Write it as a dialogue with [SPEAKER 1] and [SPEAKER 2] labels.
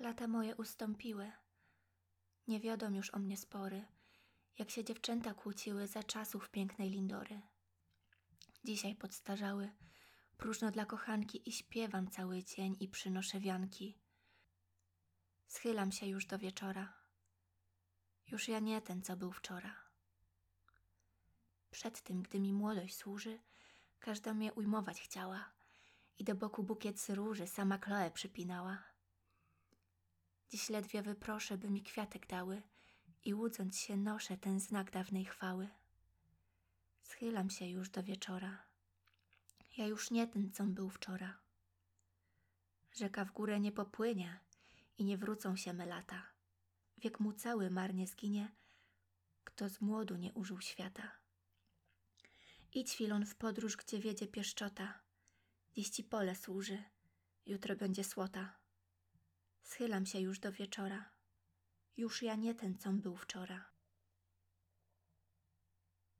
[SPEAKER 1] Lata moje ustąpiły. Nie wiodą już o mnie spory, jak się dziewczęta kłóciły za czasów pięknej Lindory. Dzisiaj podstarzały, próżno dla kochanki i śpiewam cały dzień i przynoszę wianki. Schylam się już do wieczora. Już ja nie ten, co był wczora. Przed tym, gdy mi młodość służy, każda mnie ujmować chciała i do boku bukiet z róży sama Chloe przypinała. Dziś ledwie wyproszę, by mi kwiatek dały i łudząc się noszę ten znak dawnej chwały. Schylam się już do wieczora. Ja już nie ten, com był wczora. Rzeka w górę nie popłynie i nie wrócą się me lata. Wiek mu cały marnie zginie, kto z młodu nie użył świata. Idź filon w podróż, gdzie wiedzie pieszczota. Dziś ci pole służy, jutro będzie słota. Schylam się już do wieczora. Już ja nie ten, com był wczora.